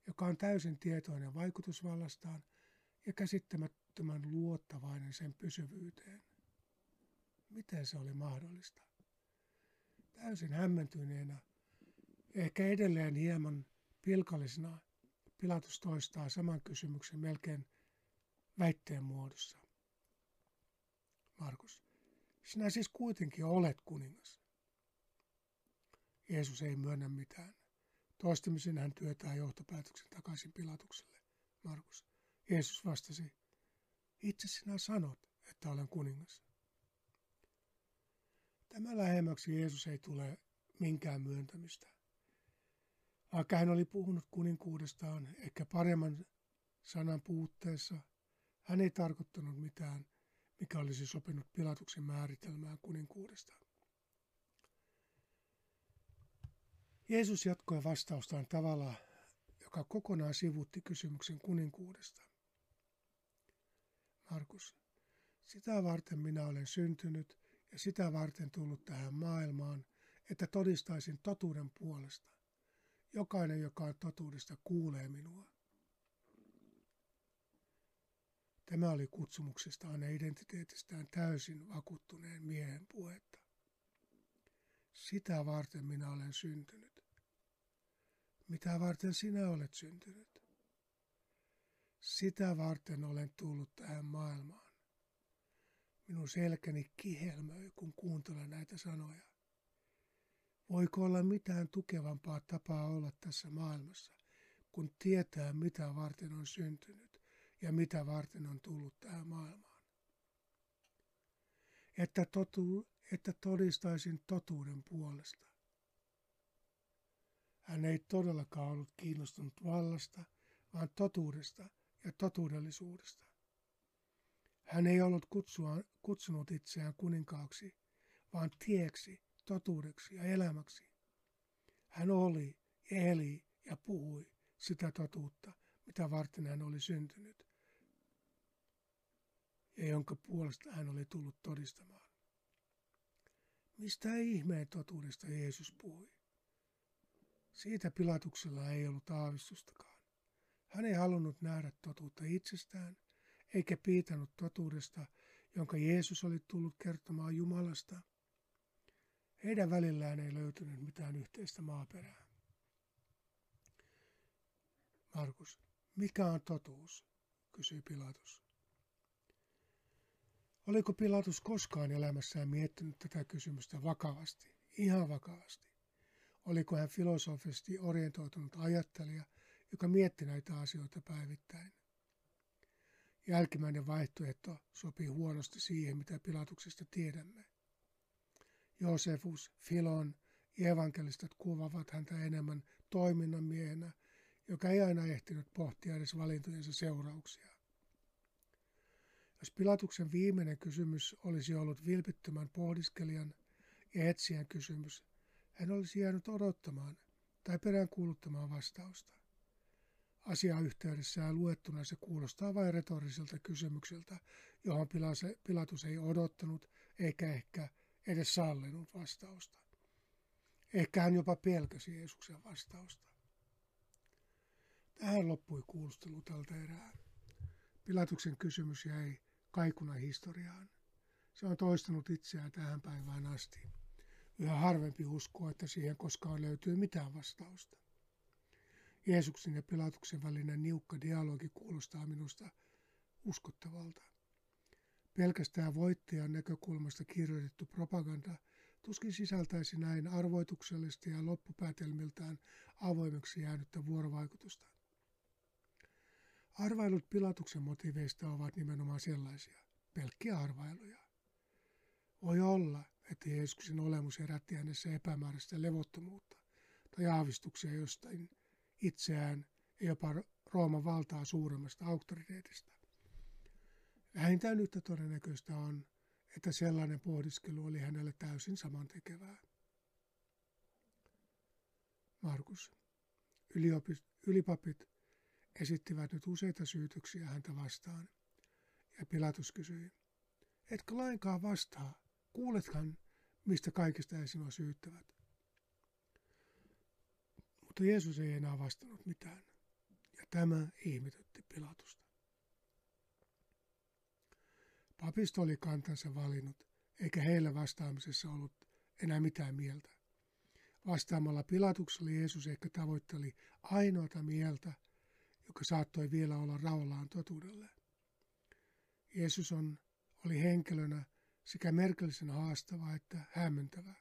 joka on täysin tietoinen vaikutusvallastaan ja käsittämättömän luottavainen sen pysyvyyteen. Miten se oli mahdollista? Täysin hämmentyneenä, ehkä edelleen hieman pilkallisena, Pilatus toistaa saman kysymyksen melkein väitteen muodossa. Markus, sinä siis kuitenkin olet kuningas. Jeesus ei myönnä mitään. Toistamisen hän työtää johtopäätöksen takaisin Pilatukselle. Markus. Jeesus vastasi, itse sinä sanot, että olen kuningas. Tämä lähemmäksi Jeesus ei tule minkään myöntämistä. Vaikka hän oli puhunut kuninkuudestaan ehkä paremman sanan puutteessa, hän ei tarkoittanut mitään mikä olisi sopinut Pilatuksen määritelmään kuninkuudesta. Jeesus jatkoi vastaustaan tavalla, joka kokonaan sivutti kysymyksen kuninkuudesta. Markus, sitä varten minä olen syntynyt ja sitä varten tullut tähän maailmaan, että todistaisin totuuden puolesta. Jokainen, joka on totuudesta, kuulee minua. Tämä oli kutsumuksestaan ja identiteetistään täysin vakuuttuneen miehen puhetta. Sitä varten minä olen syntynyt. Mitä varten sinä olet syntynyt? Sitä varten olen tullut tähän maailmaan. Minun selkäni kihelmöi, kun kuuntelen näitä sanoja. Voiko olla mitään tukevampaa tapaa olla tässä maailmassa, kun tietää, mitä varten on syntynyt ja mitä varten on tullut tähän maailmaan? Että, totu, että todistaisin totuuden puolesta. Hän ei todellakaan ollut kiinnostunut vallasta, vaan totuudesta ja totuudellisuudesta. Hän ei ollut kutsua, kutsunut itseään kuninkaaksi, vaan tieksi, totuudeksi ja elämäksi. Hän oli, eli ja puhui sitä totuutta, mitä varten hän oli syntynyt ja jonka puolesta hän oli tullut todistamaan. Mistä ihmeen totuudesta Jeesus puhui? Siitä pilatuksella ei ollut aavistustakaan. Hän ei halunnut nähdä totuutta itsestään, eikä piitannut totuudesta, jonka Jeesus oli tullut kertomaan Jumalasta. Heidän välillään ei löytynyt mitään yhteistä maaperää. Markus, mikä on totuus? kysyi Pilatus. Oliko Pilatus koskaan elämässään miettinyt tätä kysymystä vakavasti, ihan vakavasti? Oliko hän filosofisesti orientoitunut ajattelija, joka mietti näitä asioita päivittäin? Jälkimmäinen vaihtoehto sopii huonosti siihen, mitä Pilatuksesta tiedämme. Josefus, Filon ja evankelistat kuvavat häntä enemmän toiminnan miehenä, joka ei aina ehtinyt pohtia edes valintojensa seurauksia. Jos Pilatuksen viimeinen kysymys olisi ollut vilpittömän pohdiskelijan ja etsijän kysymys, hän olisi jäänyt odottamaan tai peräänkuuluttamaan vastausta. Asia yhteydessään luettuna se kuulostaa vain retoriselta kysymykseltä, johon Pilatus ei odottanut eikä ehkä edes sallinut vastausta. Ehkä hän jopa pelkäsi Jeesuksen vastausta. Tähän loppui kuulustelu tältä erää. Pilatuksen kysymys jäi kaikuna historiaan. Se on toistanut itseään tähän päivään asti. Yhä harvempi uskoo, että siihen koskaan löytyy mitään vastausta. Jeesuksen ja Pilatuksen välinen niukka dialogi kuulostaa minusta uskottavalta. Pelkästään voittajan näkökulmasta kirjoitettu propaganda tuskin sisältäisi näin arvoituksellista ja loppupäätelmiltään avoimeksi jäänyttä vuorovaikutusta. Arvailut Pilatuksen motiveista ovat nimenomaan sellaisia, pelkkiä arvailuja. Voi olla, että Jeesuksen olemus herätti hänessä epämääräistä levottomuutta tai aavistuksia jostain itseään ja jopa Rooman valtaa suuremmasta auktoriteetista. Vähintään yhtä todennäköistä on, että sellainen pohdiskelu oli hänelle täysin samantekevää. Markus. Yliopist- ylipapit esittivät nyt useita syytöksiä häntä vastaan. Ja Pilatus kysyi, etkö lainkaan vastaa, kuulethan, mistä kaikista he sinua syyttävät. Mutta Jeesus ei enää vastannut mitään, ja tämä ihmetytti Pilatusta. Papisto oli kantansa valinnut, eikä heillä vastaamisessa ollut enää mitään mieltä. Vastaamalla Pilatuksella Jeesus ehkä tavoitteli ainoata mieltä, joka saattoi vielä olla raollaan totuudelle. Jeesus on, oli henkilönä sekä merkillisen haastava että hämmentävä.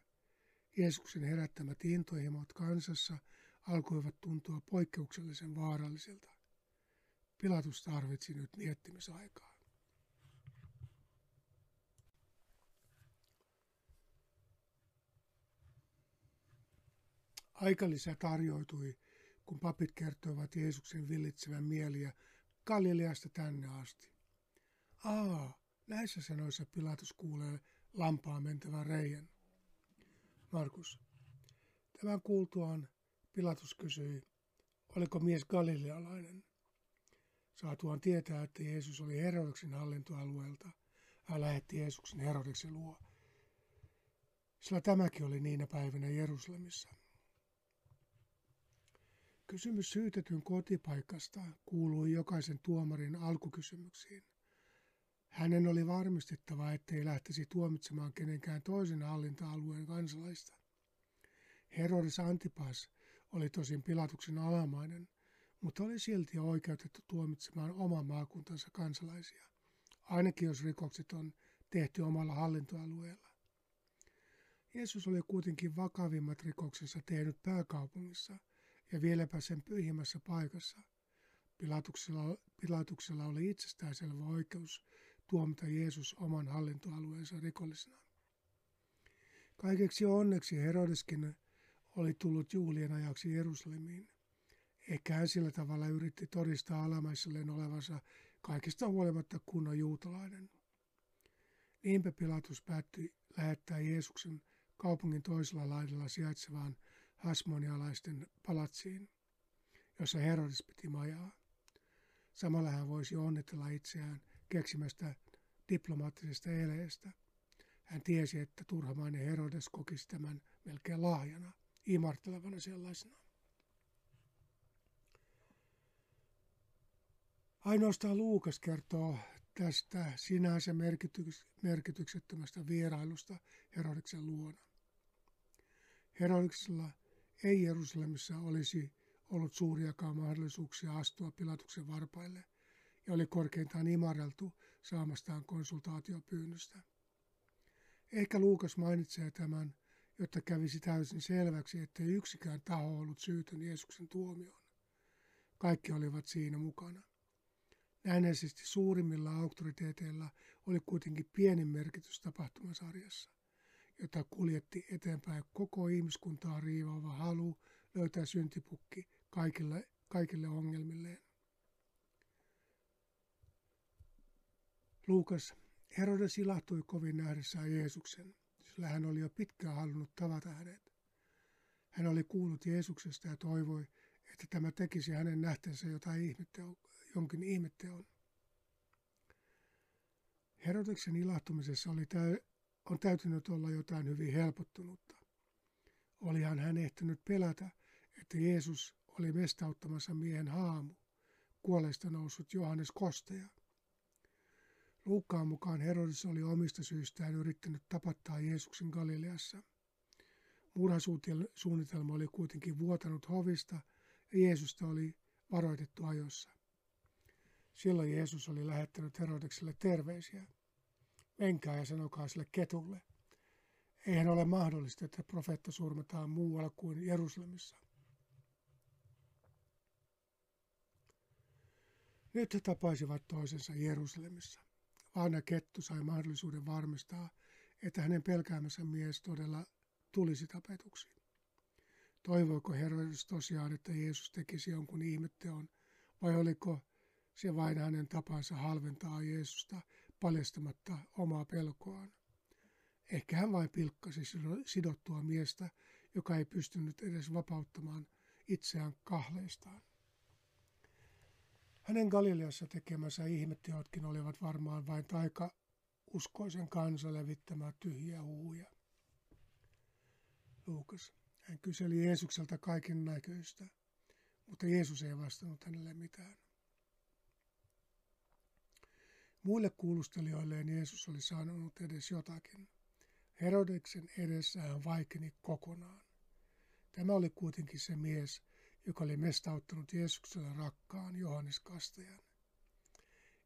Jeesuksen herättämät intohimot kansassa alkoivat tuntua poikkeuksellisen vaarallisilta. Pilatus tarvitsi nyt miettimisaikaa. Aikalisä tarjoutui kun papit kertoivat Jeesuksen villitsevän mieliä Galileasta tänne asti. Aa, näissä sanoissa Pilatus kuulee lampaan mentävän reijän. Markus. Tämän kuultuaan Pilatus kysyi, oliko mies galilealainen. Saatuaan tietää, että Jeesus oli Herodeksen hallintoalueelta, hän lähetti Jeesuksen Herodeksen luo. Sillä tämäkin oli niinä päivinä Jerusalemissa. Kysymys syytetyn kotipaikasta kuului jokaisen tuomarin alkukysymyksiin. Hänen oli varmistettava, ettei lähtisi tuomitsemaan kenenkään toisen hallinta-alueen kansalaista. Herodes Antipas oli tosin pilatuksen alamainen, mutta oli silti oikeutettu tuomitsemaan oman maakuntansa kansalaisia, ainakin jos rikokset on tehty omalla hallintoalueella. Jeesus oli kuitenkin vakavimmat rikoksensa tehnyt pääkaupungissa ja vieläpä sen pyhimmässä paikassa. Pilatuksella, Pilatuksella oli itsestäänselvä oikeus tuomita Jeesus oman hallintoalueensa rikollisena. Kaikeksi onneksi Herodeskin oli tullut juhlien ajaksi Jerusalemiin. Ehkä hän sillä tavalla yritti todistaa alamaiselleen olevansa kaikista huolimatta kunnon juutalainen. Niinpä Pilatus päättyi lähettää Jeesuksen kaupungin toisella laidalla sijaitsevaan hasmonialaisten palatsiin, jossa Herodes piti majaa. Samalla hän voisi onnitella itseään keksimästä diplomaattisesta eleestä. Hän tiesi, että turhamainen Herodes kokisi tämän melkein lahjana, imartelevana sellaisena. Ainoastaan Luukas kertoo tästä sinänsä merkityks- merkityksettömästä vierailusta Herodeksen luona. Herodeksella ei Jerusalemissa olisi ollut suuriakaan mahdollisuuksia astua Pilatuksen varpaille ja oli korkeintaan imareltu saamastaan konsultaatiopyynnöstä. Ehkä Luukas mainitsee tämän, jotta kävisi täysin selväksi, ettei yksikään taho ollut syytön Jeesuksen tuomioon. Kaikki olivat siinä mukana. Näennäisesti suurimmilla auktoriteeteilla oli kuitenkin pieni merkitys tapahtumasarjassa, jota kuljetti eteenpäin koko ihmiskuntaa riivaava halu löytää syntipukki kaikille, kaikille ongelmilleen. Luukas, Herodes ilahtui kovin nähdessään Jeesuksen, sillä hän oli jo pitkään halunnut tavata hänet. Hän oli kuullut Jeesuksesta ja toivoi, että tämä tekisi hänen nähteensä jotain ihmettä, jonkin ihmetteon. Herodeksen ilahtumisessa oli täy, on täytynyt olla jotain hyvin helpottunutta. Olihan hän ehtinyt pelätä, että Jeesus oli mestauttamassa miehen haamu, kuolleista noussut Johannes Kosteja. Luukkaan mukaan Herodes oli omista syistään yrittänyt tapattaa Jeesuksen Galileassa. Murhasuunnitelma oli kuitenkin vuotanut hovista ja Jeesusta oli varoitettu ajossa. Silloin Jeesus oli lähettänyt Herodekselle terveisiä. Menkää ja sanokaa sille ketulle. Eihän ole mahdollista, että profeetta surmataan muualla kuin Jerusalemissa. Nyt he tapaisivat toisensa Jerusalemissa. Vanha kettu sai mahdollisuuden varmistaa, että hänen pelkäämänsä mies todella tulisi tapetuksi. Toivoiko Herodes tosiaan, että Jeesus tekisi jonkun ihmetteon, vai oliko se vain hänen tapansa halventaa Jeesusta paljastamatta omaa pelkoaan. Ehkä hän vain pilkkasi sidottua miestä, joka ei pystynyt edes vapauttamaan itseään kahleistaan. Hänen Galileassa tekemänsä ihmetteotkin olivat varmaan vain taika uskoisen kansa levittämää tyhjiä huuja. Luukas, hän kyseli Jeesukselta kaiken näköistä, mutta Jeesus ei vastannut hänelle mitään. Muille kuulustelijoilleen Jeesus oli sanonut edes jotakin. Herodeksen edessä hän vaikeni kokonaan. Tämä oli kuitenkin se mies, joka oli mestauttanut Jeesukselle rakkaan Johannes Kastajan.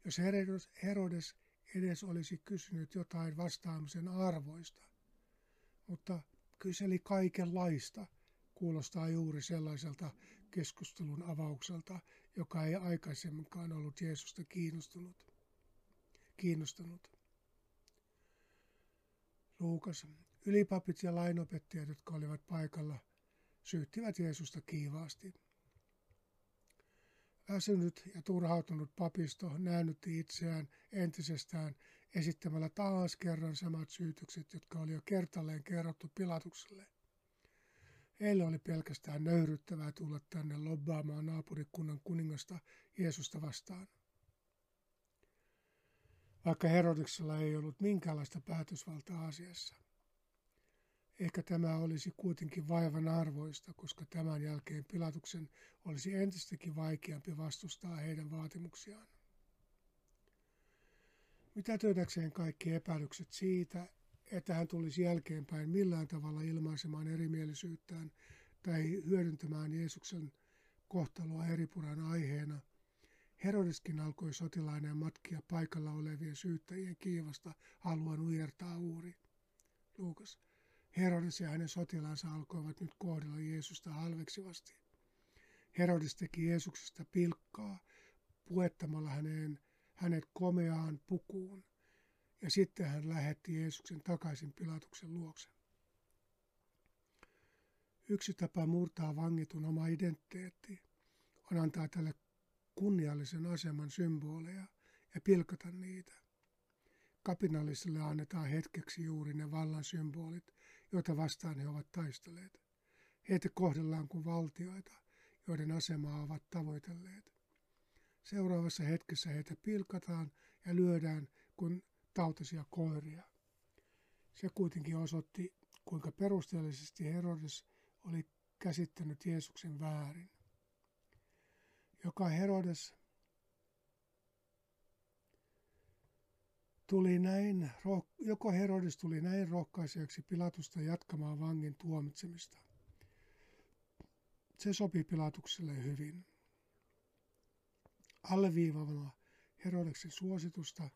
Jos Herodes edes olisi kysynyt jotain vastaamisen arvoista, mutta kyseli kaikenlaista, kuulostaa juuri sellaiselta keskustelun avaukselta, joka ei aikaisemminkaan ollut Jeesusta kiinnostunut kiinnostanut. Luukas, ylipapit ja lainopettajat, jotka olivat paikalla, syyttivät Jeesusta kiivaasti. Väsynyt ja turhautunut papisto näännytti itseään entisestään esittämällä taas kerran samat syytykset, jotka oli jo kertalleen kerrottu Pilatukselle. Heille oli pelkästään nöyryttävää tulla tänne lobbaamaan naapurikunnan kuningasta Jeesusta vastaan vaikka Herodeksella ei ollut minkäänlaista päätösvaltaa asiassa. Ehkä tämä olisi kuitenkin vaivan arvoista, koska tämän jälkeen Pilatuksen olisi entistäkin vaikeampi vastustaa heidän vaatimuksiaan. Mitä työtäkseen kaikki epäilykset siitä, että hän tulisi jälkeenpäin millään tavalla ilmaisemaan erimielisyyttään tai hyödyntämään Jeesuksen kohtaloa eripuran aiheena, Herodeskin alkoi sotilainen matkia paikalla olevien syyttäjien kiivasta haluan ujertaa uuri. Luukas. Herodes ja hänen sotilaansa alkoivat nyt kohdella Jeesusta halveksivasti. Herodes teki Jeesuksesta pilkkaa puettamalla häneen, hänet komeaan pukuun, ja sitten hän lähetti Jeesuksen takaisin Pilatuksen luokse. Yksi tapa murtaa vangitun oma identiteetti on antaa tälle kunniallisen aseman symboleja ja pilkata niitä. Kapinallisille annetaan hetkeksi juuri ne vallan symbolit, joita vastaan he ovat taistelleet. Heitä kohdellaan kuin valtioita, joiden asemaa ovat tavoitelleet. Seuraavassa hetkessä heitä pilkataan ja lyödään kuin tautisia koiria. Se kuitenkin osoitti, kuinka perusteellisesti Herodes oli käsittänyt Jeesuksen väärin. Joka Herodes tuli näin, joko Herodes tuli näin rohkaisevaksi Pilatusta jatkamaan vangin tuomitsemista. Se sopi Pilatukselle hyvin. Alleviivavana Herodeksen suositusta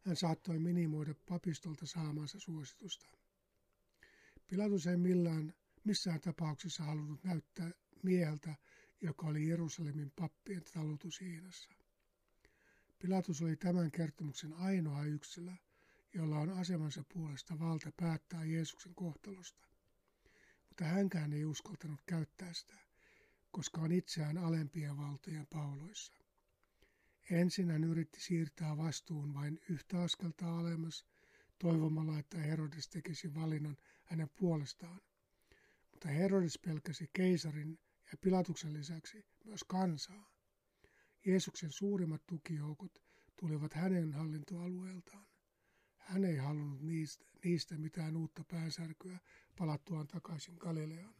hän saattoi minimoida papistolta saamansa suositusta. Pilatus ei millään, missään tapauksessa halunnut näyttää mieheltä, joka oli Jerusalemin pappien talutushiinassa. Pilatus oli tämän kertomuksen ainoa yksilö, jolla on asemansa puolesta valta päättää Jeesuksen kohtalosta. Mutta hänkään ei uskaltanut käyttää sitä, koska on itseään alempien valtojen pauloissa. Ensin hän yritti siirtää vastuun vain yhtä askelta alemmas, toivomalla, että Herodes tekisi valinnan hänen puolestaan. Mutta Herodes pelkäsi keisarin ja Pilatuksen lisäksi myös kansaa. Jeesuksen suurimmat tukijoukot tulivat hänen hallintoalueeltaan. Hän ei halunnut niistä, niistä mitään uutta päänsärkyä palattuaan takaisin Galileaan.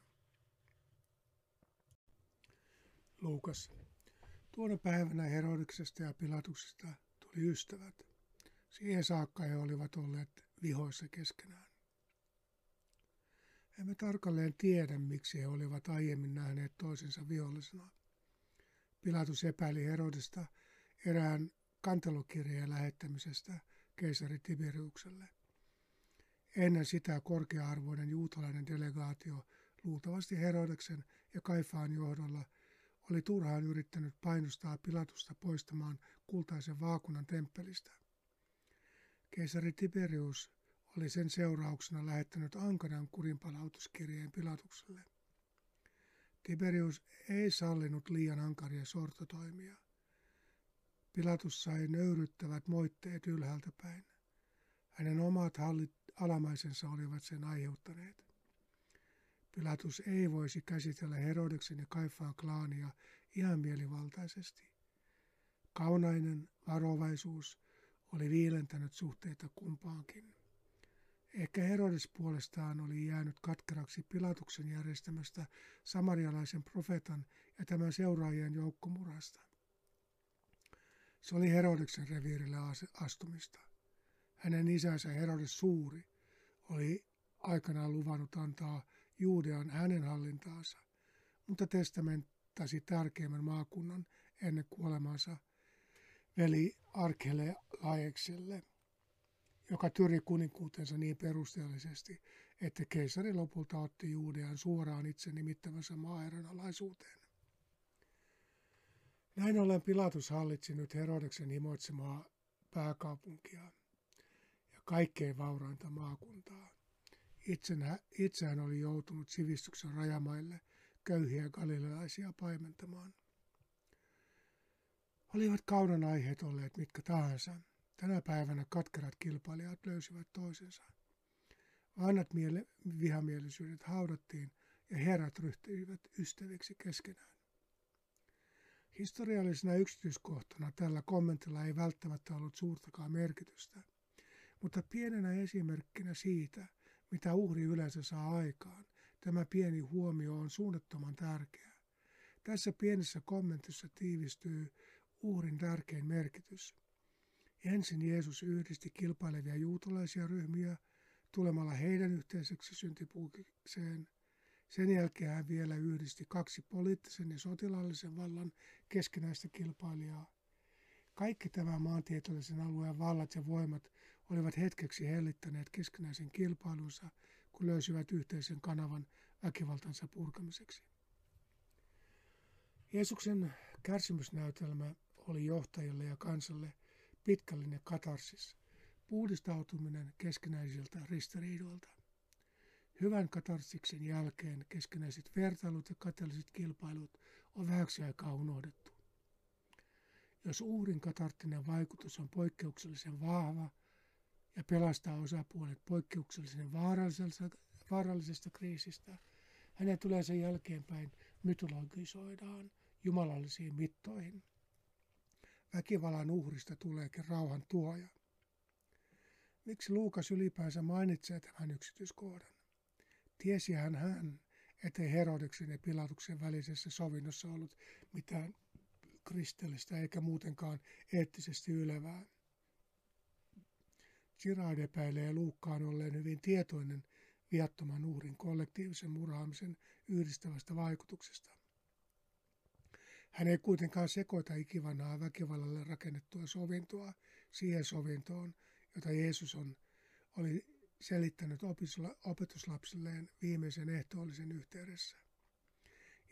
Luukas. Tuona päivänä Herodiksesta ja Pilatuksesta tuli ystävät. Siihen saakka he olivat olleet vihoissa keskenään. Emme tarkalleen tiedä, miksi he olivat aiemmin nähneet toisensa vihollisena. Pilatus epäili Herodesta erään kantelukirjeen lähettämisestä keisari Tiberiukselle. Ennen sitä korkea-arvoinen juutalainen delegaatio luultavasti Herodeksen ja Kaifaan johdolla oli turhaan yrittänyt painostaa Pilatusta poistamaan kultaisen vaakunan temppelistä. Keisari Tiberius oli sen seurauksena lähettänyt ankaran kurinpalautuskirjeen Pilatukselle. Tiberius ei sallinut liian ankaria sortotoimia. Pilatus sai nöyryttävät moitteet ylhäältä päin. Hänen omat hallit, alamaisensa olivat sen aiheuttaneet. Pilatus ei voisi käsitellä Herodeksen ja Kaifaan klaania ihan mielivaltaisesti. Kaunainen varovaisuus oli viilentänyt suhteita kumpaankin. Ehkä Herodes puolestaan oli jäänyt katkeraksi Pilatuksen järjestämästä samarialaisen profetan ja tämän seuraajien joukkomurasta. Se oli Herodeksen reviirille astumista. Hänen isänsä Herodes Suuri oli aikanaan luvannut antaa Juudean hänen hallintaansa, mutta testamenttasi tärkeimmän maakunnan ennen kuolemaansa veli Arkelaekselle joka tyri kuninkuutensa niin perusteellisesti, että keisari lopulta otti Juudean suoraan itse nimittämänsä maaerän alaisuuteen. Näin ollen Pilatus hallitsi nyt Herodeksen himoitsemaa pääkaupunkia ja kaikkein vaurainta maakuntaa. Itseään oli joutunut sivistyksen rajamaille köyhiä galilealaisia paimentamaan. Olivat kaunan aiheet olleet mitkä tahansa – Tänä päivänä katkerat kilpailijat löysivät toisensa. Vanhat miele- vihamielisyydet haudattiin ja herrat ryhtyivät ystäviksi keskenään. Historiallisena yksityiskohtana tällä kommentilla ei välttämättä ollut suurtakaan merkitystä, mutta pienenä esimerkkinä siitä, mitä uhri yleensä saa aikaan, tämä pieni huomio on suunnattoman tärkeä. Tässä pienessä kommentissa tiivistyy uhrin tärkein merkitys – Ensin Jeesus yhdisti kilpailevia juutalaisia ryhmiä tulemalla heidän yhteiseksi syntipuukikseen. Sen jälkeen hän vielä yhdisti kaksi poliittisen ja sotilaallisen vallan keskinäistä kilpailijaa. Kaikki tämän maantieteellisen alueen vallat ja voimat olivat hetkeksi hellittäneet keskinäisen kilpailunsa, kun löysivät yhteisen kanavan väkivaltansa purkamiseksi. Jeesuksen kärsimysnäytelmä oli johtajille ja kansalle pitkällinen katarsis, puhdistautuminen keskinäisiltä ristiriidoilta. Hyvän katarsiksen jälkeen keskinäiset vertailut ja kateelliset kilpailut on vähäksi aikaa unohdettu. Jos uhrin katarttinen vaikutus on poikkeuksellisen vahva ja pelastaa osapuolet poikkeuksellisen vaarallisesta, kriisistä, hänen tulee sen jälkeenpäin mytologisoidaan jumalallisiin mittoihin. Väkivallan uhrista tuleekin rauhan tuoja. Miksi Luukas ylipäänsä mainitsee tämän yksityiskohdan? Tiesihän hän, ettei Herodeksen ja Pilatuksen välisessä sovinnossa ollut mitään kristillistä eikä muutenkaan eettisesti ylevää. Girard epäilee Luukkaan olleen hyvin tietoinen viattoman uhrin kollektiivisen murhaamisen yhdistävästä vaikutuksesta. Hän ei kuitenkaan sekoita ikivanhaa väkivallalle rakennettua sovintoa siihen sovintoon, jota Jeesus on, oli selittänyt opetuslapsilleen viimeisen ehtoollisen yhteydessä.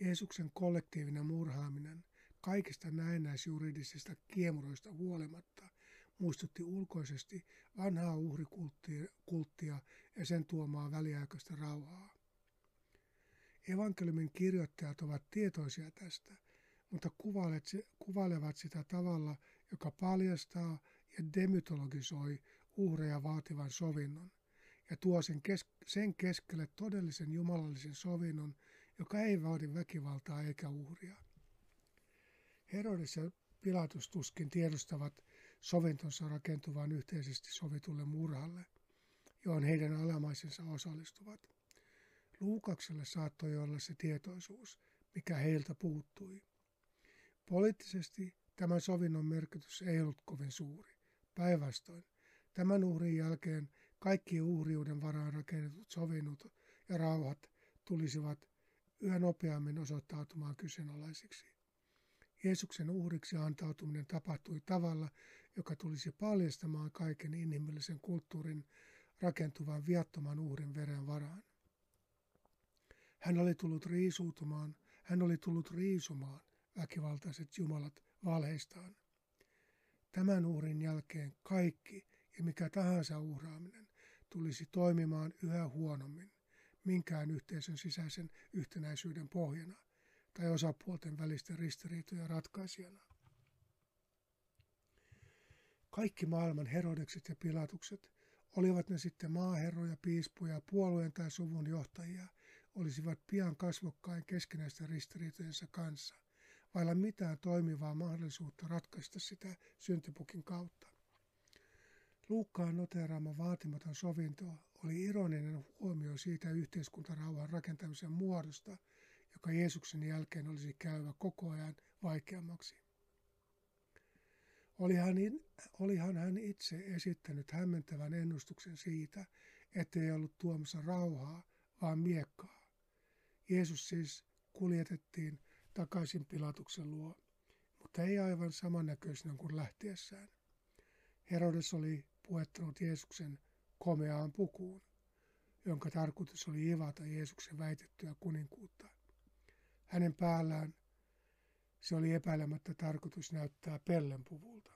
Jeesuksen kollektiivinen murhaaminen kaikista näennäisjuridisista kiemuroista huolimatta muistutti ulkoisesti vanhaa uhrikulttia ja sen tuomaa väliaikaista rauhaa. Evankeliumin kirjoittajat ovat tietoisia tästä, mutta kuvailevat sitä tavalla, joka paljastaa ja demytologisoi uhreja vaativan sovinnon ja tuo sen, kes- sen keskelle todellisen jumalallisen sovinnon, joka ei vaadi väkivaltaa eikä uhria. Herodes ja Pilatus tuskin tiedostavat sovintonsa rakentuvan yhteisesti sovitulle murhalle, johon heidän alamaisensa osallistuvat. Luukakselle saattoi olla se tietoisuus, mikä heiltä puuttui. Poliittisesti tämän sovinnon merkitys ei ollut kovin suuri. Päinvastoin, tämän uhrin jälkeen kaikki uhriuden varaan rakennetut sovinnut ja rauhat tulisivat yhä nopeammin osoittautumaan kyseenalaisiksi. Jeesuksen uhriksi antautuminen tapahtui tavalla, joka tulisi paljastamaan kaiken inhimillisen kulttuurin rakentuvan viattoman uhrin veren varaan. Hän oli tullut riisuutumaan, hän oli tullut riisumaan väkivaltaiset jumalat valheistaan. Tämän uhrin jälkeen kaikki ja mikä tahansa uhraaminen tulisi toimimaan yhä huonommin minkään yhteisön sisäisen yhtenäisyyden pohjana tai osapuolten välisten ristiriitojen ratkaisijana. Kaikki maailman Herodekset ja Pilatukset, olivat ne sitten maaherroja, piispoja, puolueen tai suvun johtajia, olisivat pian kasvokkain keskinäisten ristiriitojensa kanssa, vailla mitään toimivaa mahdollisuutta ratkaista sitä syntipukin kautta. Luukkaan noteraama vaatimaton sovinto oli ironinen huomio siitä yhteiskuntarauhan rakentamisen muodosta, joka Jeesuksen jälkeen olisi käyvä koko ajan vaikeammaksi. Olihan, olihan hän itse esittänyt hämmentävän ennustuksen siitä, ettei ollut tuomassa rauhaa, vaan miekkaa. Jeesus siis kuljetettiin takaisin Pilatuksen luo, mutta ei aivan samannäköisenä kuin lähtiessään. Herodes oli puettanut Jeesuksen komeaan pukuun, jonka tarkoitus oli ivata Jeesuksen väitettyä kuninkuutta. Hänen päällään se oli epäilemättä tarkoitus näyttää pellenpuvulta.